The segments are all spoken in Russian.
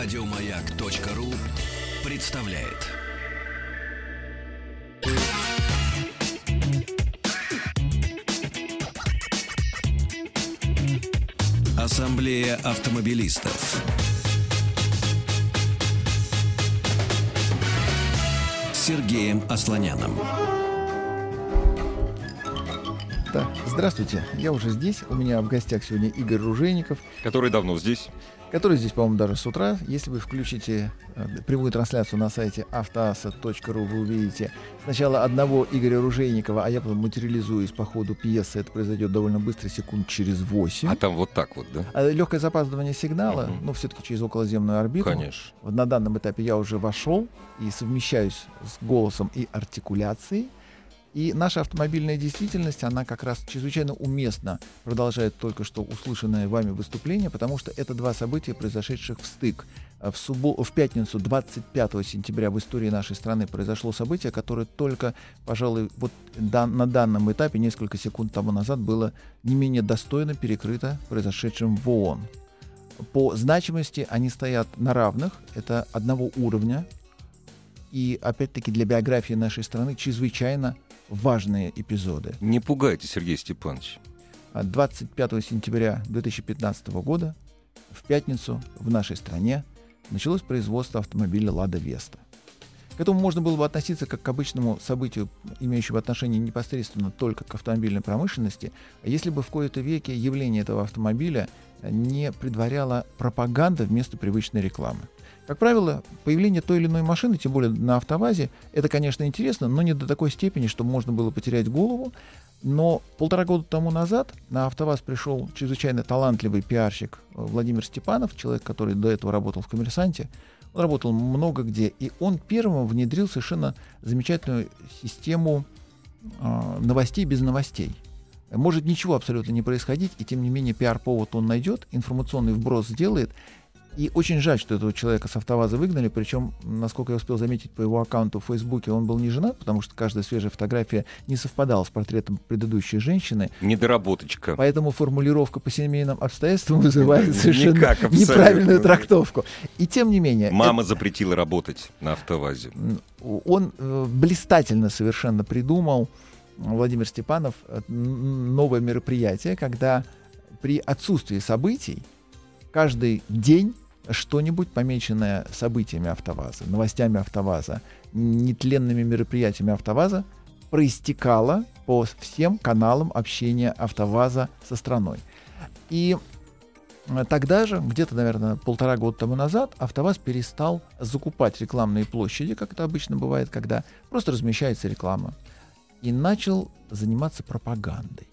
Радиомаяк.ру представляет. Ассамблея автомобилистов. Сергеем Асланяном. Да, здравствуйте, я уже здесь. У меня в гостях сегодня Игорь Ружейников, Который давно здесь. который здесь, по-моему, даже с утра. Если вы включите э, прямую трансляцию на сайте автоаса.ру, вы увидите сначала одного Игоря Ружейникова, а я потом материализуюсь по ходу пьесы. Это произойдет довольно быстро, секунд через 8. А там вот так вот, да? легкое запаздывание сигнала, Мгм. но все-таки через околоземную орбиту. Конечно. Вот на данном этапе я уже вошел и совмещаюсь с голосом и артикуляцией. И наша автомобильная действительность, она как раз чрезвычайно уместно продолжает только что услышанное вами выступление, потому что это два события, произошедших в стык. А В, суббо- в пятницу 25 сентября в истории нашей страны произошло событие, которое только, пожалуй, вот дан- на данном этапе, несколько секунд тому назад, было не менее достойно перекрыто произошедшим в ООН по значимости они стоят на равных, это одного уровня. И опять-таки для биографии нашей страны чрезвычайно важные эпизоды. Не пугайте, Сергей Степанович. А 25 сентября 2015 года в пятницу в нашей стране началось производство автомобиля «Лада Веста». К этому можно было бы относиться как к обычному событию, имеющему отношение непосредственно только к автомобильной промышленности, если бы в кои-то веке явление этого автомобиля не предваряло пропаганда вместо привычной рекламы. Как правило, появление той или иной машины, тем более на автовазе, это, конечно, интересно, но не до такой степени, чтобы можно было потерять голову. Но полтора года тому назад на АвтоВАЗ пришел чрезвычайно талантливый пиарщик э, Владимир Степанов, человек, который до этого работал в «Коммерсанте». Он работал много где, и он первым внедрил совершенно замечательную систему э, новостей без новостей. Может ничего абсолютно не происходить, и тем не менее пиар-повод он найдет, информационный вброс сделает. И очень жаль, что этого человека с автоваза выгнали, причем, насколько я успел заметить по его аккаунту в Фейсбуке, он был не женат, потому что каждая свежая фотография не совпадала с портретом предыдущей женщины. Недоработочка. Поэтому формулировка по семейным обстоятельствам вызывает совершенно Никак абсолютно. неправильную трактовку. И тем не менее, Мама запретила работать на автовазе. Он э, блистательно совершенно придумал, Владимир Степанов, э, новое мероприятие, когда при отсутствии событий каждый день что-нибудь, помеченное событиями АвтоВАЗа, новостями АвтоВАЗа, нетленными мероприятиями АвтоВАЗа, проистекало по всем каналам общения АвтоВАЗа со страной. И Э, Тогда же, где-то, наверное, полтора года тому назад, АвтоВАЗ перестал закупать рекламные площади, как это обычно бывает, когда просто размещается реклама, и начал заниматься пропагандой.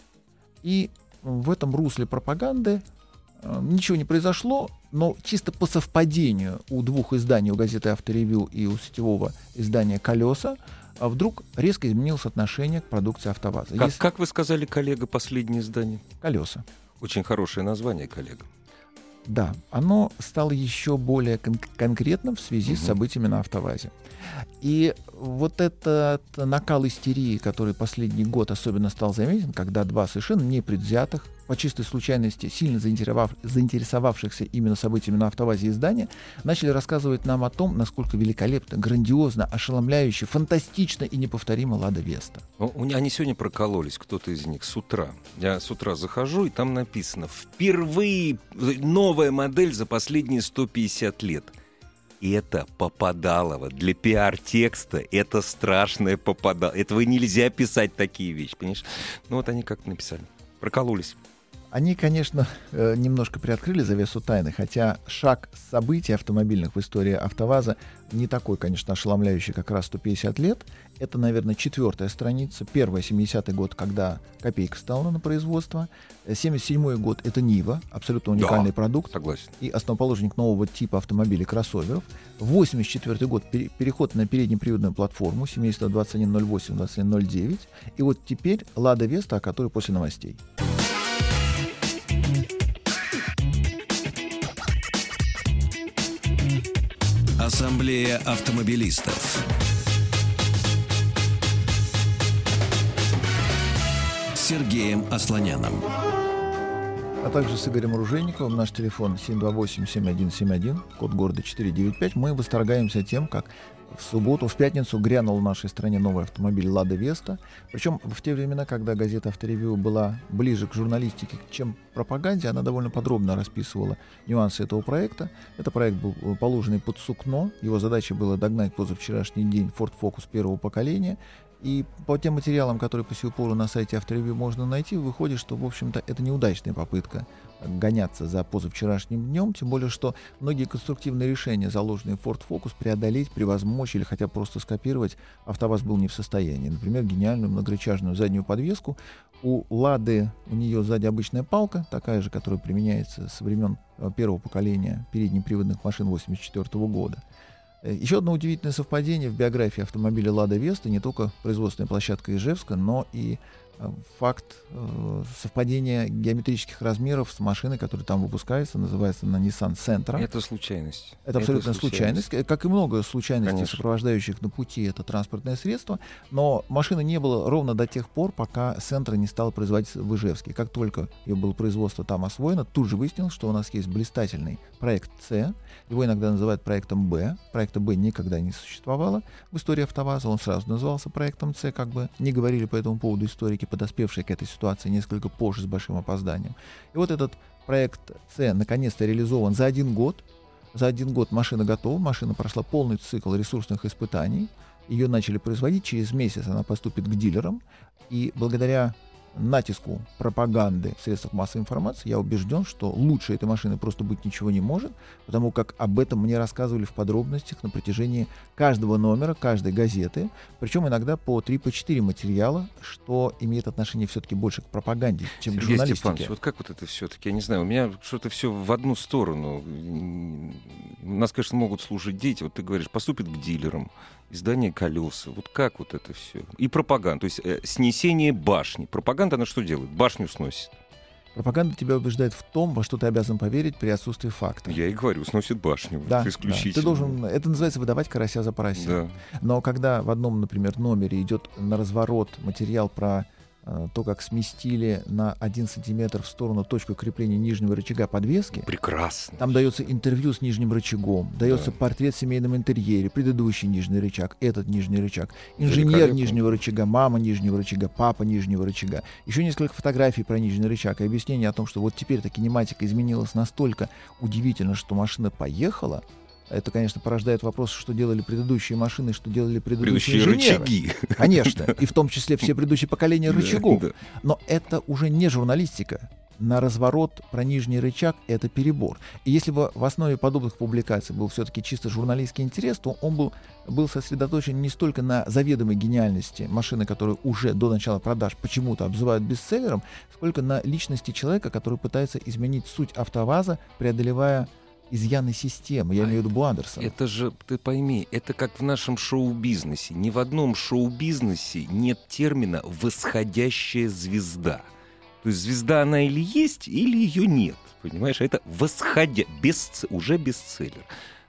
И в этом русле пропаганды ничего не произошло, но чисто по совпадению у двух изданий, у газеты «Авторевью» и у сетевого издания «Колеса», а вдруг резко изменилось отношение к продукции АвтоВАЗа. Как, Если- как вы сказали, коллега, последнее издание? «Колеса». Очень хорошее название, коллега. Да, оно стало еще более кон- конкретным в связи с Мгм. событиями на автовазе. И вот этот накал истерии, который последний год особенно стал заметен, когда два совершенно непредвзятых, по чистой случайности, сильно заинтересовав- заинтересовавшихся именно событиями на автовазе издания, начали рассказывать нам о том, насколько великолепно, грандиозно, ошеломляюще, фантастично и неповторимо Лада Веста. Ну, они сегодня прокололись, кто-то из них, с утра. Я с утра захожу, и там написано «Впервые новая модель за последние 150 лет». И это попадалово. Для пиар-текста это страшное попадало. Этого нельзя писать такие вещи, понимаешь? Ну вот они как написали. Прокололись. Они, конечно, э, немножко приоткрыли завесу тайны, хотя шаг событий автомобильных в истории АвтоВАЗа не такой, конечно, ошеломляющий, как раз 150 лет. Это, наверное, четвертая страница. Первая, 70-й год, когда копейка стала на производство. Э, 77-й год — это Нива, абсолютно уникальный Да. продукт Согласен. и основоположник нового типа автомобилей кроссоверов. 84 год пере- переход на переднеприводную платформу семейства 2108, 2109. И вот теперь Лада Веста, о которой после новостей. Ассамблея автомобилистов. Сергеем Асланяном. А также с Игорем Ружейниковым. Наш телефон 728-7171, код города 495. Мы восторгаемся тем, как в субботу, в пятницу грянул в нашей стране новый автомобиль «Лада Веста». Причем в те времена, когда газета «Авторевью» была ближе к журналистике, чем пропаганде, она довольно подробно расписывала нюансы этого проекта. Это проект был э, положенный под сукно. Его задачей было догнать позавчерашний день Ford Focus первого поколения. И по тем материалам, которые по сию пору на сайте Авторевью можно найти, выходит, что, в общем-то, это неудачная попытка гоняться за позавчерашним днем, тем более, что многие конструктивные решения, заложенные в Ford Focus, преодолеть, превозмочь или хотя просто скопировать, АвтоВАЗ был не в состоянии. Например, гениальную многорычажную заднюю подвеску. У Лады у нее сзади обычная палка, такая же, которая применяется со времен э, первого поколения переднеприводных машин 1984 года. Э, Еще одно удивительное совпадение в биографии автомобиля «Лада Веста» не только производственная площадка Ижевска, но и факт э, совпадения геометрических размеров с машиной, которая там выпускается, называется на Nissan Sentra. Это случайность. Это абсолютно это случайность. случайность, как и много случайностей, Конечно. сопровождающих на пути это транспортное средство. Но машины не было ровно до тех пор, пока Sentra не стала производиться в Ижевске. Как только ее было производство там освоено, тут же выяснилось, что у нас есть блистательный проект С. Его иногда называют проектом Б. Проекта Б никогда не существовало в истории АвтоВАЗа. Он сразу назывался проектом С, как бы не говорили по этому поводу историки все подоспевшие к этой ситуации несколько позже с большим опозданием. И вот этот проект С наконец-то реализован за один год. За один год машина готова, машина прошла полный цикл ресурсных испытаний. Ее начали производить, через месяц она поступит к дилерам. И благодаря натиску пропаганды в средствах массовой информации, я убежден, что лучше этой машины просто быть ничего не может, потому как об этом мне рассказывали в подробностях на протяжении каждого номера, каждой газеты, причем иногда по 3-4 материала, что имеет отношение все-таки больше к пропаганде, чем Сергей к журналистике. Степанович, вот как вот это все-таки, я не знаю, у меня что-то все в одну сторону. У нас, конечно, могут служить дети, вот ты говоришь, поступит к дилерам, издание колеса. Вот как вот это все? И пропаганда, то есть э, снесение башни. Пропаганда, она что делает? Башню сносит. Пропаганда тебя убеждает в том, во что ты обязан поверить при отсутствии факта. Я и говорю, сносит башню. Да, исключительно. Да. Ты должен, это называется выдавать карася за поросят. Да. Но когда в одном, например, номере идет на разворот материал про то, как сместили на 1 сантиметр в сторону точку крепления нижнего рычага подвески. Прекрасно. Там дается интервью с нижним рычагом, дается да. портрет в семейном интерьере, предыдущий нижний рычаг, этот нижний рычаг, инженер нижнего рычага, мама нижнего рычага, папа нижнего рычага. Еще несколько фотографий про нижний рычаг и объяснение о том, что вот теперь-то кинематика изменилась настолько удивительно, что машина поехала, это, конечно, порождает вопрос, что делали предыдущие машины, что делали предыдущие, предыдущие инженеры. рычаги. Конечно, и в том числе все предыдущие поколения рычагов. Но это уже не журналистика. На разворот про нижний рычаг это перебор. И если бы в основе подобных публикаций был все-таки чисто журналистский интерес, то он был, был сосредоточен не столько на заведомой гениальности машины, которую уже до начала продаж почему-то обзывают бестселлером, сколько на личности человека, который пытается изменить суть автоваза, преодолевая изъяны системы, я а имею в виду Буандерсона. Это же, ты пойми, это как в нашем шоу-бизнесе. Ни в одном шоу-бизнесе нет термина «восходящая звезда». То есть звезда она или есть, или ее нет. Понимаешь, это восходя, без, уже бестселлер.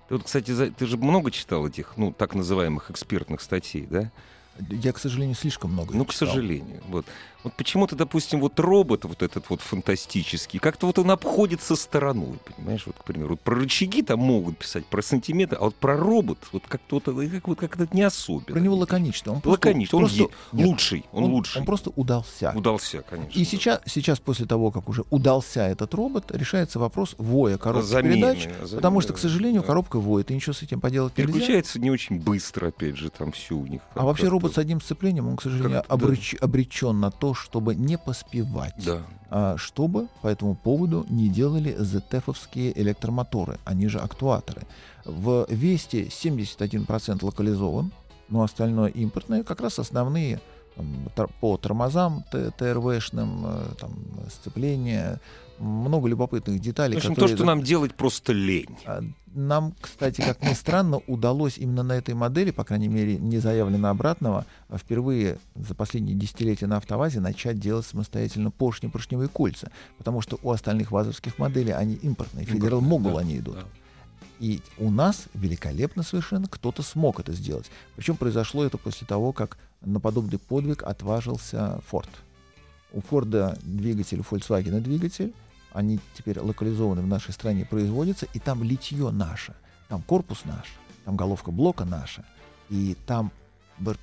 Ты вот, кстати, ты же много читал этих, ну, так называемых экспертных статей, да? Я, к сожалению, слишком много. Ну, к сожалению. Вот. Вот почему-то, допустим, вот робот вот этот вот фантастический, как-то вот он обходится стороной, понимаешь? Вот, к примеру, вот про рычаги там могут писать, про сантиметры, а вот про робот вот как-то вот, как, вот как-то не особенно. Про него лаконично. Он лаконично, он просто, нет, лучший, он, он лучший. Он просто удался. Удался, конечно. И да. сейчас, сейчас, после того, как уже удался этот робот, решается вопрос воя коробки замены, передач, замены, потому что, к сожалению, да. коробка воет, и ничего с этим поделать нельзя. Переключается не очень быстро, опять же, там все у них. А вообще робот с одним сцеплением, он, к сожалению, обреч, обречен на то, чтобы не поспевать. Да. А, чтобы по этому поводу не делали ZF-овские электромоторы, они же актуаторы. В Весте 71% локализован, но остальное импортное, как раз основные там, по тормозам ТРВшным, э, там, сцепление, много любопытных деталей. В общем, которые... то, что нам делать просто лень. А, нам, кстати, как ни странно, удалось именно на этой модели, по крайней мере, не заявлено обратного, а впервые за последние десятилетия на автовазе начать делать самостоятельно поршни, поршневые кольца. Потому что у остальных вазовских моделей они импортные. Федерал Могул да, они идут. Да. И у нас великолепно совершенно кто-то смог это сделать. Причем произошло это после того, как на подобный подвиг отважился Форд. У Форда двигатель, у Volkswagen двигатель, они теперь локализованы в нашей стране, производятся, и там литье наше, там корпус наш, там головка блока наша, и там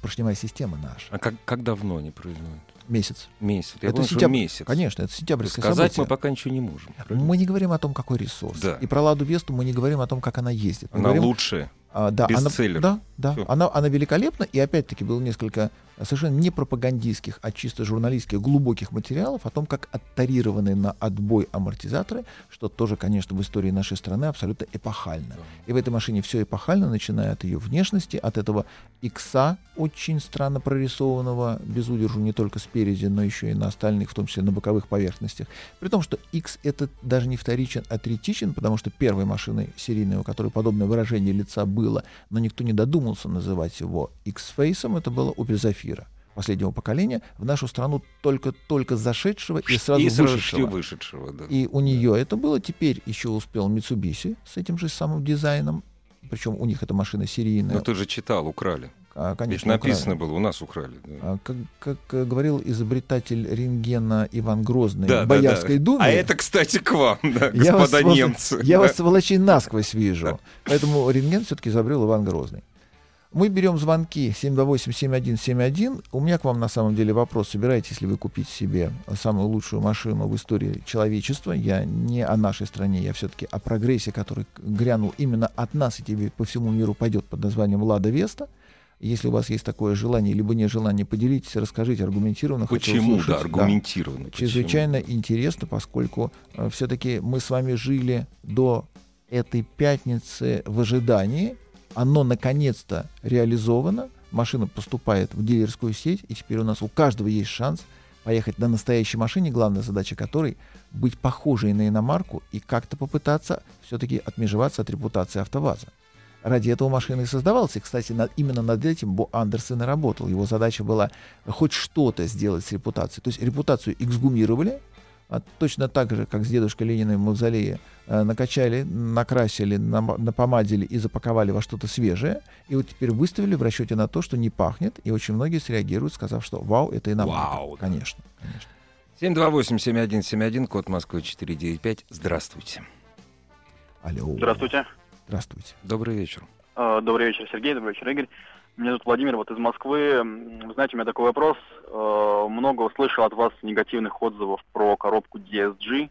поршневая система наша. А как, как давно они производят? Месяц. Месяц. Я это помню, сентябрь, месяц. Конечно, это сентябрьское Сказать событие. мы пока ничего не можем. правильно? Мы не говорим о том, какой ресурс. Да. И про Ладу Весту мы не говорим о том, как она ездит. Мы Она говорим, лучшая. А, да, она, да, да. Она, она великолепна, и опять-таки было несколько совершенно не пропагандистских, а чисто журналистских глубоких материалов о том, как оттарированы на отбой амортизаторы, что тоже, конечно, в истории нашей страны абсолютно эпохально. И в этой машине все эпохально, начиная от ее внешности, от этого икса, очень странно прорисованного, без удержу не только спереди, но еще и на остальных, в том числе на боковых поверхностях. При том, что X это даже не вторичен, а третичен, потому что первой машиной серийной, у которой подобное выражение лица было, но никто не додумался называть его X-фейсом, это было Opel Zafira последнего поколения, в нашу страну только-только зашедшего и сразу и сразу вышедшего. вышедшего, да. И у нее это было. Теперь еще успел Mitsubishi с этим же самым дизайном. Причем у них эта машина серийная. Но ты же читал, украли. А, Ведь конечно, написано украли. было, у нас украли. да. А, Как, как, э, говорил изобретатель рентгена Иван Грозный Да, в да, Боярской да. думе. А это, кстати, к вам, да, я вас, господа немцы. Я да. вас, сволочей, насквозь вижу. Поэтому рентген все-таки изобрел Иван Грозный. Мы берем звонки 728-7171. У меня к вам на самом деле вопрос. Собираетесь ли вы купить себе самую лучшую машину в истории человечества? Я не о нашей стране, я все-таки о прогрессе, который грянул именно от нас и тебе по всему миру пойдет под названием «Лада Веста». Если у вас есть такое желание, либо нежелание, поделитесь, расскажите аргументированно. Почему, да, аргументированно. почему? Чрезвычайно интересно, поскольку все-таки мы с вами жили до этой пятницы в ожидании. Оно наконец-то реализовано. Машина поступает в дилерскую сеть, и теперь у нас у каждого есть шанс поехать на настоящей машине, главная задача которой быть похожей на иномарку и как-то попытаться все-таки отмежеваться от репутации АвтоВАЗа. Ради этого машина и создавалась. И, кстати, над- именно над этим Бо Андерсон и работал. Его задача была хоть что-то сделать с репутацией. То есть репутацию эксгумировали, точно так же, как с дедушкой Лениным в мавзолее, э, накачали, накрасили, нам- напомадили и запаковали во что-то свежее. И вот теперь выставили в расчете на то, что не пахнет. И очень многие среагируют, сказав, что вау, это иномарка. Вау, да. Конечно, конечно. 728-7171, код Москвы 495. Здравствуйте. Алло. Здравствуйте. Здравствуйте. Добрый вечер. Э, Добрый вечер, Сергей. Добрый вечер, Игорь. Меня зовут Владимир, вот из Москвы. Знаете, у меня такой вопрос. Э, Много услышал от вас негативных отзывов про коробку DSG.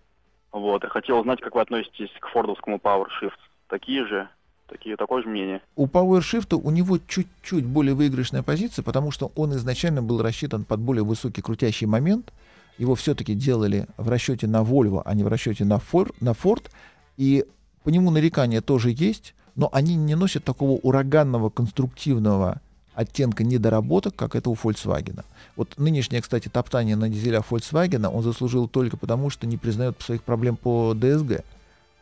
Вот, и хотел узнать, как вы относитесь к фордовскому PowerShift. Такие же? Такие, такое же мнение? У PowerShift у него чуть-чуть более выигрышная позиция, потому что он изначально был рассчитан под более высокий крутящий момент. Его все-таки делали в расчете на Volvo, а не в расчете на Ford, на Ford. И по нему нарекания тоже есть, но они не носят такого ураганного конструктивного оттенка недоработок, как это у Volkswagen. Вот нынешнее, кстати, топтание на дизелях Volkswagen он заслужил только потому, что не признает своих проблем по DSG.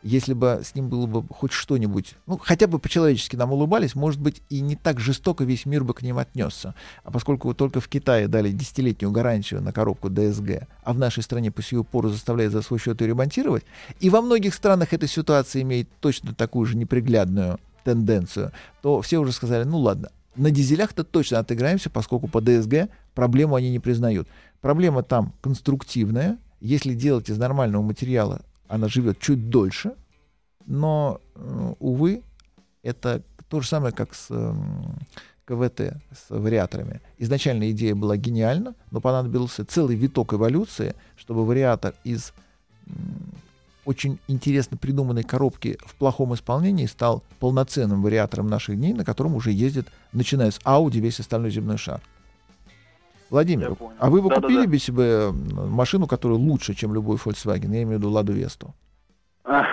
Если бы с ним было бы хоть что-нибудь, ну, хотя бы по-человечески нам улыбались, может быть, и не так жестоко весь мир бы к ним отнесся. А поскольку только в Китае дали десятилетнюю гарантию на коробку DSG, а в нашей стране по сию пору заставляют за свой счет ее ремонтировать, и во многих странах эта ситуация имеет точно такую же неприглядную тенденцию, то все уже сказали, ну ладно, на дизелях-то точно отыграемся, поскольку по DSG проблему они не признают. Проблема там конструктивная. Если делать из нормального материала, она живет чуть дольше, но, э, увы, это то же самое, как с эм, КВТ, с вариаторами. Изначально идея была гениальна, но понадобился целый виток эволюции, чтобы вариатор из очень интересно придуманной коробки в плохом исполнении стал полноценным вариатором наших дней, на котором уже ездит, начиная с Audi, весь остальной земной шар. Владимир, а вы бы Да-да-да. купили бы себе м, машину, которая лучше, чем любой Volkswagen? Я имею в виду Ладу Весту. А,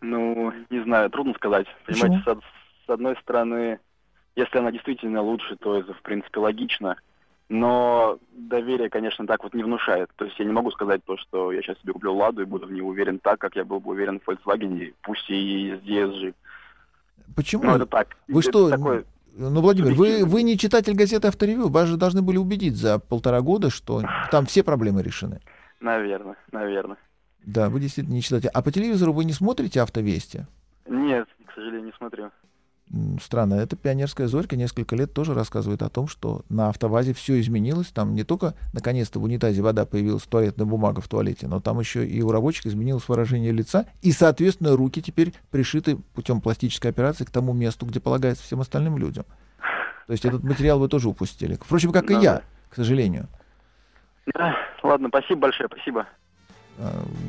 Ну, не знаю, трудно сказать. Понимаете, с, с одной стороны, если она действительно лучше, то это, в принципе, логично. Но доверие, конечно, так вот не внушает. То есть я не могу сказать то, что я сейчас себе куплю Ладу и буду в ней уверен так, как я был бы уверен в Volkswagen, пусть и с DSG. Почему? Ну, это так. Вы Это что, такое- Ну, Владимир, вы, вы не читатель газеты «Авторевью», вас же должны были убедить за полтора года, что там все проблемы решены. Наверное, наверное. Да, вы действительно не читатель. А по телевизору вы не смотрите «Автовести»? Нет, к сожалению, не смотрю. Странно. Это пионерская зорька несколько лет тоже рассказывает о том, что на автовазе все изменилось. Там не только наконец-то в унитазе вода появилась, туалетная бумага в туалете, но там еще и у рабочих изменилось выражение лица. И, соответственно, руки теперь пришиты путем пластической операции к тому месту, где полагается всем остальным людям. То есть этот материал вы тоже упустили. Впрочем, как да. и я, к сожалению. Да, ладно, спасибо большое, спасибо.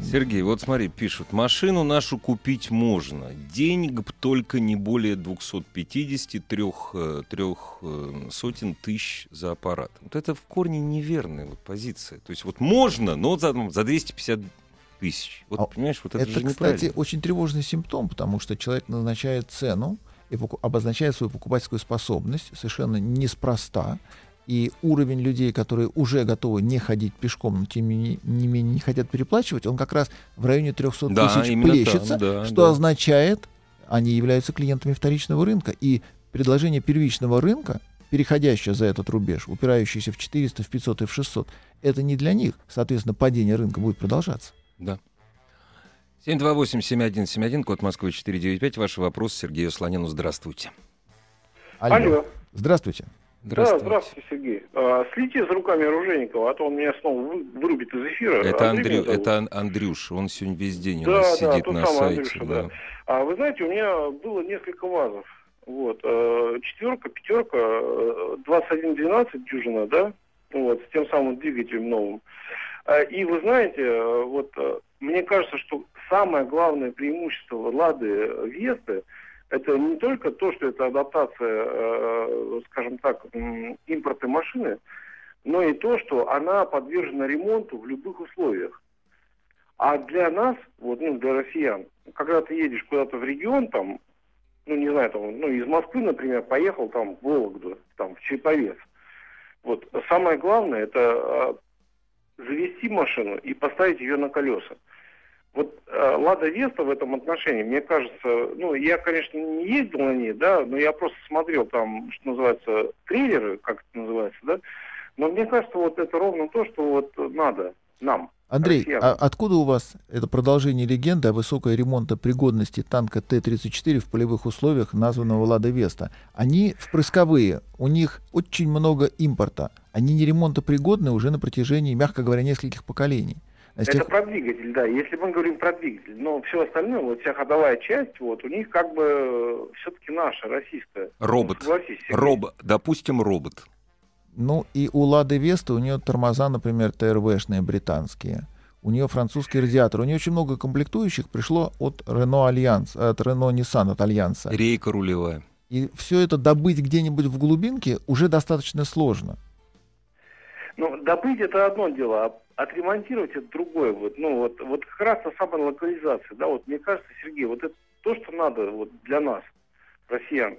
Сергей, вот смотри, пишут, машину нашу купить можно, денег только не более 250 трех, э, трех э, сотен тысяч за аппарат. Вот это в корне неверная вот позиция. То есть вот можно, но за, за 250 тысяч. Вот, а понимаешь, вот это, это же кстати, очень тревожный симптом, потому что человек назначает цену и обозначает свою покупательскую способность совершенно неспроста и уровень людей, которые уже готовы не ходить пешком, но тем не, не менее не хотят переплачивать, он как раз в районе 300 да, тысяч плещется, там, да, что да. означает, они являются клиентами вторичного рынка. И предложение первичного рынка, переходящее за этот рубеж, упирающееся в 400, в 500 и в 600, это не для них. Соответственно, падение рынка будет продолжаться. Да. 728-7171, код Москвы 495. Ваш вопрос Сергею Слонину. Здравствуйте. Алло. Алло. Здравствуйте. Здравствуйте. Да, здравствуйте, Сергей. А, следите за руками Оружейникова, а то он меня снова вырубит из эфира. Это, Андрю, это Андрюш, он сегодня весь день да, у нас да, сидит на сайте. Андрюша, да. Да. А вы знаете, у меня было несколько ВАЗов. Вот, э, четверка, пятерка, 2112 э, дюжина, да, вот, с тем самым двигателем новым. А, и вы знаете, э, вот, мне кажется, что самое главное преимущество Лады Весты – это не только то, что это адаптация, э, скажем так, импорта машины, но и то, что она подвержена ремонту в любых условиях. А для нас, вот, ну, для россиян, когда ты едешь куда-то в регион, там, ну, не знаю, там, ну, из Москвы, например, поехал там в Вологду, там, в Череповец. Вот, самое главное, это э, завести машину и поставить ее на колеса. Вот э, Лада Веста в этом отношении, мне кажется, ну, я, конечно, не ездил на ней, да, но я просто смотрел там, что называется, трейлеры, как это называется, да, но мне кажется, вот это ровно то, что вот надо нам. Андрей, а откуда у вас это продолжение легенды о высокой ремонтопригодности танка Т-34 в полевых условиях, названного «Лада Веста»? Они впрысковые, у них очень много импорта. Они не ремонтопригодны уже на протяжении, мягко говоря, нескольких поколений. Это тех... про двигатель, да. Если мы говорим про двигатель, но все остальное, вот вся ходовая часть, вот у них как бы все-таки наша, российская. Робот. Ну, робот. Допустим, робот. Ну и у Лады Веста у нее тормоза, например, TRW шные британские. У нее французский радиатор. У нее очень много комплектующих пришло от Renault Alliance, от Renault Nissan, от Альянса. Рейка рулевая. И все это добыть где-нибудь в глубинке уже достаточно сложно. Ну, добыть это одно дело, а отремонтировать это другое. Вот, ну, вот, вот как раз та самая локализация. Да, вот мне кажется, Сергей, вот это то, что надо вот для нас, россиян.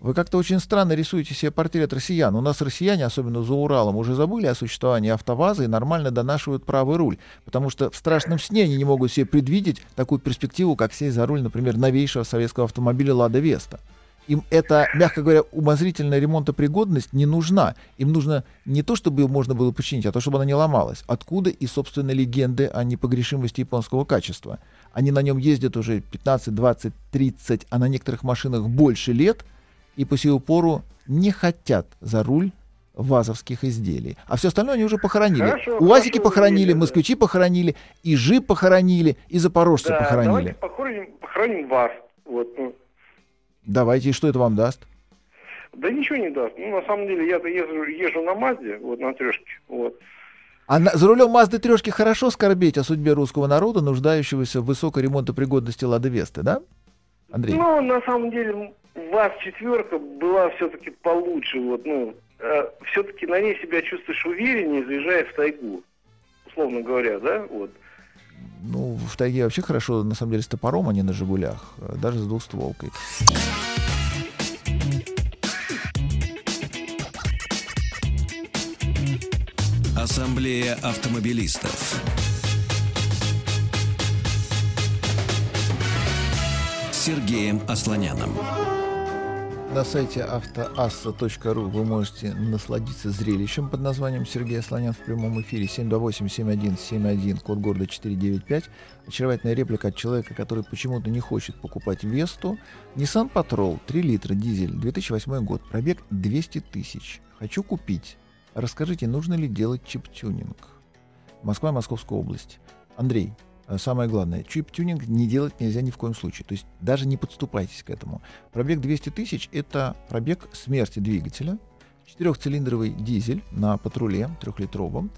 Вы как-то очень странно рисуете себе портрет россиян. У нас россияне, особенно за Уралом, уже забыли о существовании автоваза и нормально донашивают правый руль. Потому что в страшном сне они не могут себе предвидеть такую перспективу, как сесть за руль, например, новейшего советского автомобиля «Лада Веста». Им эта, мягко говоря, умозрительная ремонтопригодность не нужна. Им нужно не то, чтобы ее можно было починить, а то, чтобы она не ломалась. Откуда и, собственно, легенды о непогрешимости японского качества. Они на нем ездят уже 15, 20, 30, а на некоторых машинах больше лет, и по сию пору не хотят за руль вазовских изделий. А все остальное они уже похоронили. Хорошо, УАЗики хорошо, похоронили, да. москвичи похоронили, и ЖИ похоронили, и запорожцы да, похоронили. Давайте похороним, похороним ВАЗ. Вот, ну, Давайте, и что это вам даст? Да ничего не даст. Ну, на самом деле, я-то езжу, езжу на Мазде, вот на трешке. Вот. А на, за рулем Мазды трешки хорошо скорбеть о судьбе русского народа, нуждающегося в высокой ремонтопригодности Лады Весты, да? Андрей? Ну, на самом деле, ВАЗ четверка была все-таки получше. Вот, ну, э, все-таки на ней себя чувствуешь увереннее, заезжая в тайгу, условно говоря, да, вот. Ну, в тайге вообще хорошо, на самом деле, с топором, а не на «Жигулях», э, даже с двухстволкой. Ассамблея автомобилистов. Сергеем Асланяном. На сайте автоасса.ру вы можете насладиться зрелищем под названием Сергей Слонян в прямом эфире 728-7171, код города 495. Очаровательная реплика от человека, который почему-то не хочет покупать Весту. Nissan Patrol 3 литра дизель, 2008 год, пробег 200 тысяч. Хочу купить. Расскажите, нужно ли делать чип-тюнинг? Москва, Московская область. Андрей, самое главное, чип-тюнинг не делать нельзя ни в коем случае. То есть даже не подступайтесь к этому. Пробег 200 тысяч — это пробег смерти двигателя. Четырехцилиндровый дизель на патруле трехлитровом.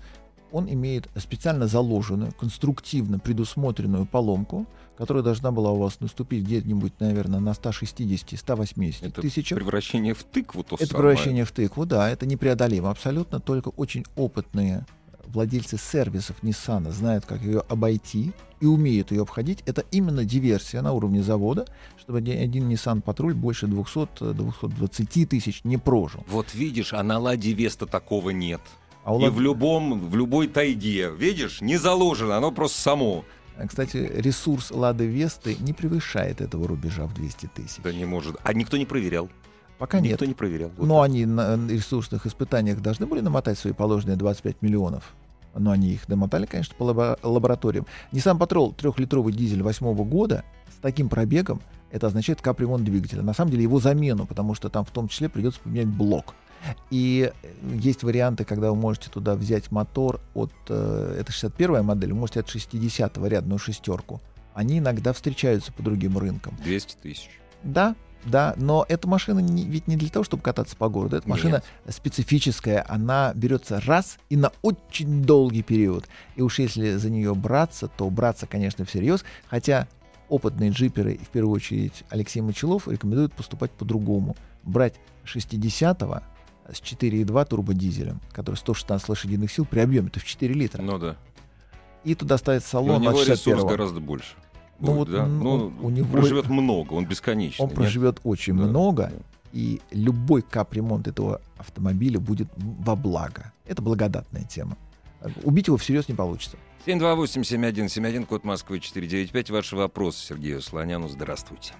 Он имеет специально заложенную, конструктивно предусмотренную поломку, которая должна была у вас наступить где-нибудь, наверное, на 160-180 тысячах. превращение в тыкву то Это самое. превращение в тыкву, да, это непреодолимо абсолютно, только очень опытные владельцы сервисов Nissan знают, как ее обойти и умеют ее обходить, это именно диверсия на уровне завода, чтобы ни один Nissan патруль больше 200-220 тысяч не прожил. Вот видишь, а на Ладе Веста такого нет. А у И Лад- в любом, в любой тайге, видишь, не заложено, оно просто само. Кстати, ресурс Лады Весты не превышает этого рубежа в 200 тысяч. Да не может. А никто не проверял. Пока нет. Никто не проверял. Вот. Но они на ресурсных испытаниях должны были намотать свои положенные 25 миллионов. Но они их намотали, конечно, по лабо- лабораториям. Nissan Patrol трехлитровый дизель восьмого года с таким пробегом, это означает капремонт двигателя. На самом деле его замену, потому что там в том числе придется поменять блок. И э, есть варианты, когда вы можете туда взять мотор от... э, это 61-я модель, вы можете от 60-го рядную шестерку. Они иногда встречаются по другим рынкам. 200 тысяч. Да, да, но эта машина не- ведь не для того, чтобы кататься по городу. Эта машина специфическая, она берется раз и на очень долгий период. И уж если за нее браться, то браться, конечно, всерьез. Хотя опытные джиперы, и в первую очередь Алексей Мочелов, рекомендуют поступать по-другому. Брать 60-го с 4,2 турбодизелем, который 116 лошадиных сил при объеме, то в 4 литра. Ну да. И туда ставить Но у салон него от ресурс 61-го. гораздо больше. Ну вот, да? ну, Ну, у него- проживет много, он бесконечный. Он нет? проживет очень Да. много, и любой капремонт этого автомобиля будет во благо. Это благодатная тема. Убить его всерьез не получится. 728-7171, код Москвы 495. Ваши вопросы Сергею Слоняну. Здравствуйте.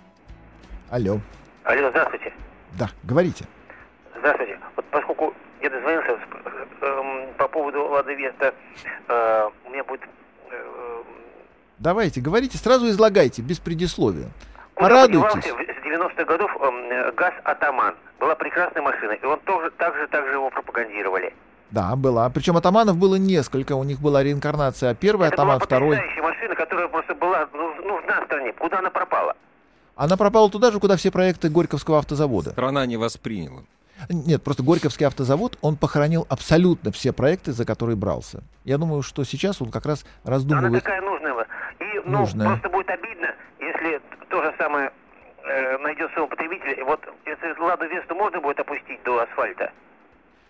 Алло. Алло, здравствуйте. Да, говорите. Здравствуйте. Вот поскольку я дозвонился с- эм, по поводу Лады Веста, э, у меня будет... Давайте, говорите, сразу излагайте, без предисловия. Порадуйтесь. с 90-х годов эм, э, ГАЗ «Атаман». Была прекрасная машина, и он тоже так же, так же его пропагандировали. Да, была. Причем атаманов было несколько. У них была реинкарнация. Первый Это атаман, была второй. потрясающая машина, которая просто была ну, нужна стране. Куда она пропала? Она пропала туда же, куда все проекты Горьковского автозавода. Страна не восприняла. Нет, просто Горьковский автозавод, он похоронил абсолютно все проекты, за которые брался. Я думаю, что сейчас он как раз Она раздумывает. такая нужная. И ну, просто будет обидно, если то же самое э, найдет своего потребителя. Вот если Ладу Весту можно будет опустить до асфальта,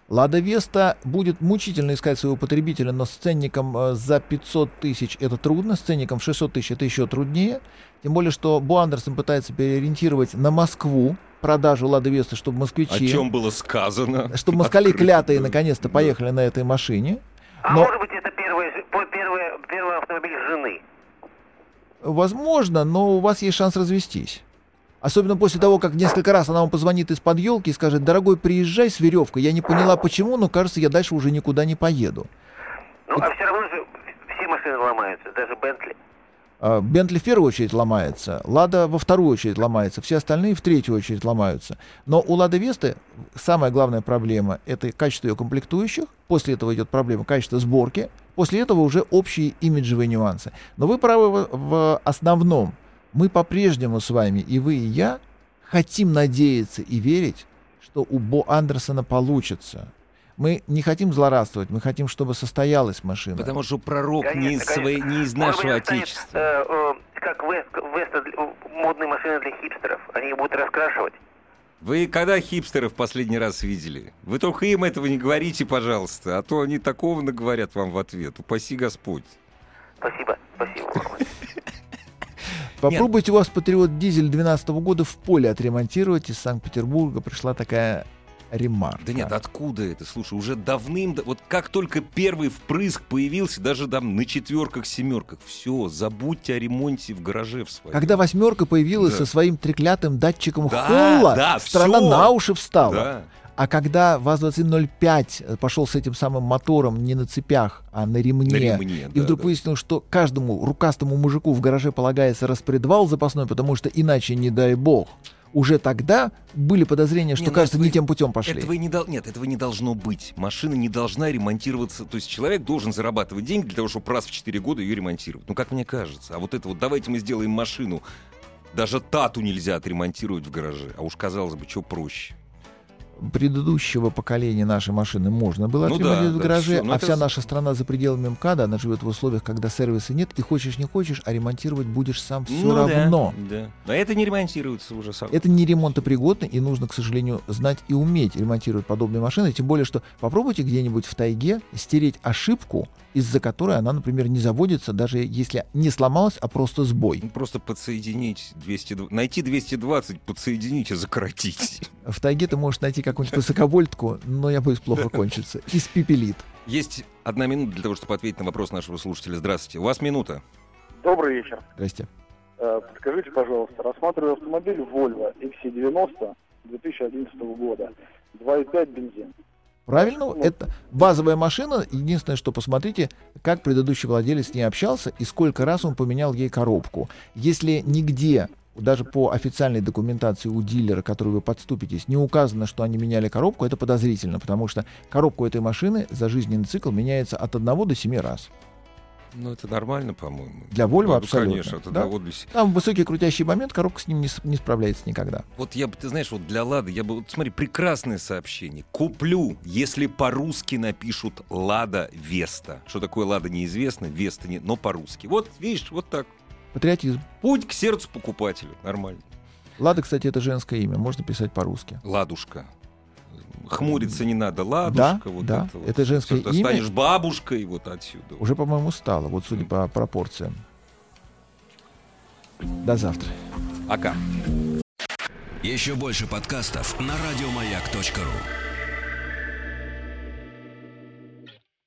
Лада Веста будет мучительно искать своего потребителя, но с ценником э, за 500 тысяч это трудно, с ценником в 600 тысяч это еще труднее. Тем более, что Бо Андерсон пытается переориентировать на Москву продажу Лады Весты, чтобы О москвичи, чем было сказано? чтобы москали Открыто, клятые да. наконец-то Да. поехали на этой машине. А Но- может быть, это первый, первый, первый автомобиль. Возможно, но у вас есть шанс развестись. Особенно после того, как несколько раз она вам позвонит из-под елки и скажет, дорогой, приезжай с веревкой. Я не поняла, почему, но кажется, я дальше уже никуда не поеду. Ну, а все равно же все машины ломаются, даже Бентли. А, Бентли в первую очередь ломается, Лада во вторую очередь ломается, все остальные в третью очередь ломаются. Но у Лады Весты самая главная проблема — это качество ее комплектующих, после этого идет проблема качества сборки, после этого уже общие имиджевые нюансы. Но вы правы в, основном. Мы по-прежнему с вами, и вы, и я, хотим надеяться и верить, что у Бо Андерсона получится. Мы не хотим злорадствовать, мы хотим, чтобы состоялась машина. Потому что пророк не из, Конечно, своей, не из Может быть, нашего станет, отечества. э, э, как Вест, Веста, для- модные машины для хипстеров. Они их будут раскрашивать. Вы когда хипстеров последний раз видели? Вы только им этого не говорите, пожалуйста, а то они такого наговорят вам в ответ. Упаси Господь. Спасибо, спасибо. Попробуйте у вас Патриот Дизель 2012 года в поле отремонтировать. Из Санкт-Петербурга пришла такая ремарка. Да нет, откуда это? Слушай, уже давным... Вот как только первый впрыск появился, даже там на четверках, семерках, все, забудьте о ремонте в гараже в своем. Когда восьмерка появилась Да. со своим треклятым датчиком Да, холла, да, страна всё. на уши встала. Да. А когда ВАЗ-2105 пошел с этим самым мотором не на цепях, а на ремне, На ремне, и да, вдруг да. выяснилось, что каждому рукастому мужику в гараже полагается распредвал запасной, потому что иначе, не дай бог, уже тогда были подозрения, что, Не, ну кажется, этого- не тем путем пошли. Этого не дол- Нет, этого не должно быть. Машина не должна ремонтироваться. То есть человек должен зарабатывать деньги для того, чтобы раз в 4 года ее ремонтировать. Ну, как мне кажется. А вот это вот давайте мы сделаем машину. Даже тату нельзя отремонтировать в гараже. А уж казалось бы, что проще. Предыдущего поколения нашей машины можно было Ну отремонтировать да, в да, гараже, всё, ну а это вся наша страна за пределами МКАДа, она живет в условиях, когда сервиса нет, и хочешь не хочешь, а ремонтировать будешь сам все Ну да, равно. Да. А это не ремонтируется уже сам. Это не ремонтопригодно, и нужно, к сожалению, знать и уметь ремонтировать подобные машины. Тем более, что попробуйте где-нибудь в тайге стереть ошибку, из-за которой она, например, не заводится, даже если не сломалась, а просто сбой. Ну, Просто подсоединить 220, найти 220, подсоединить и закоротить. В тайге ты можешь найти какую-нибудь высоковольтку, но я боюсь, плохо кончится. Испепелит. Есть одна минута для того, чтобы ответить на вопрос нашего слушателя. Здравствуйте. У вас минута. Добрый вечер. Здрасте. Э, Подскажите, пожалуйста, рассматриваю автомобиль Volvo XC90 2011 года. 2,5 бензин. Правильно, это базовая машина. Единственное, что посмотрите, как предыдущий владелец с ней общался и сколько раз он поменял ей коробку. Если нигде, даже по официальной документации у дилера, к которой вы подступитесь, не указано, что они меняли коробку, это подозрительно, потому что коробка у этой машины за жизненный цикл меняется от 1 до 7 раз. Ну, это нормально, по-моему. Для Volvo Ну, абсолютно, Конечно, от да. одного до се- Там высокий крутящий момент, коробка с ним не, не справляется никогда. Вот я бы, ты знаешь, вот для Лады, я бы, вот смотри, прекрасное сообщение. Куплю, если по-русски напишут Лада Веста. Что такое Лада неизвестно, Веста не, но по-русски. Вот, видишь, вот так. Патриотизм. Путь к сердцу покупателю. Нормально. Лада, кстати, это женское имя, можно писать по-русски. Ладушка. Хмуриться не надо, ладушка. Да, вот да, это, вот. это женское Всё, имя. Станешь бабушкой вот отсюда. Уже, по-моему, стало, вот судя по пропорциям. До завтра. Ака. Еще больше подкастов на радиомаяк.ру.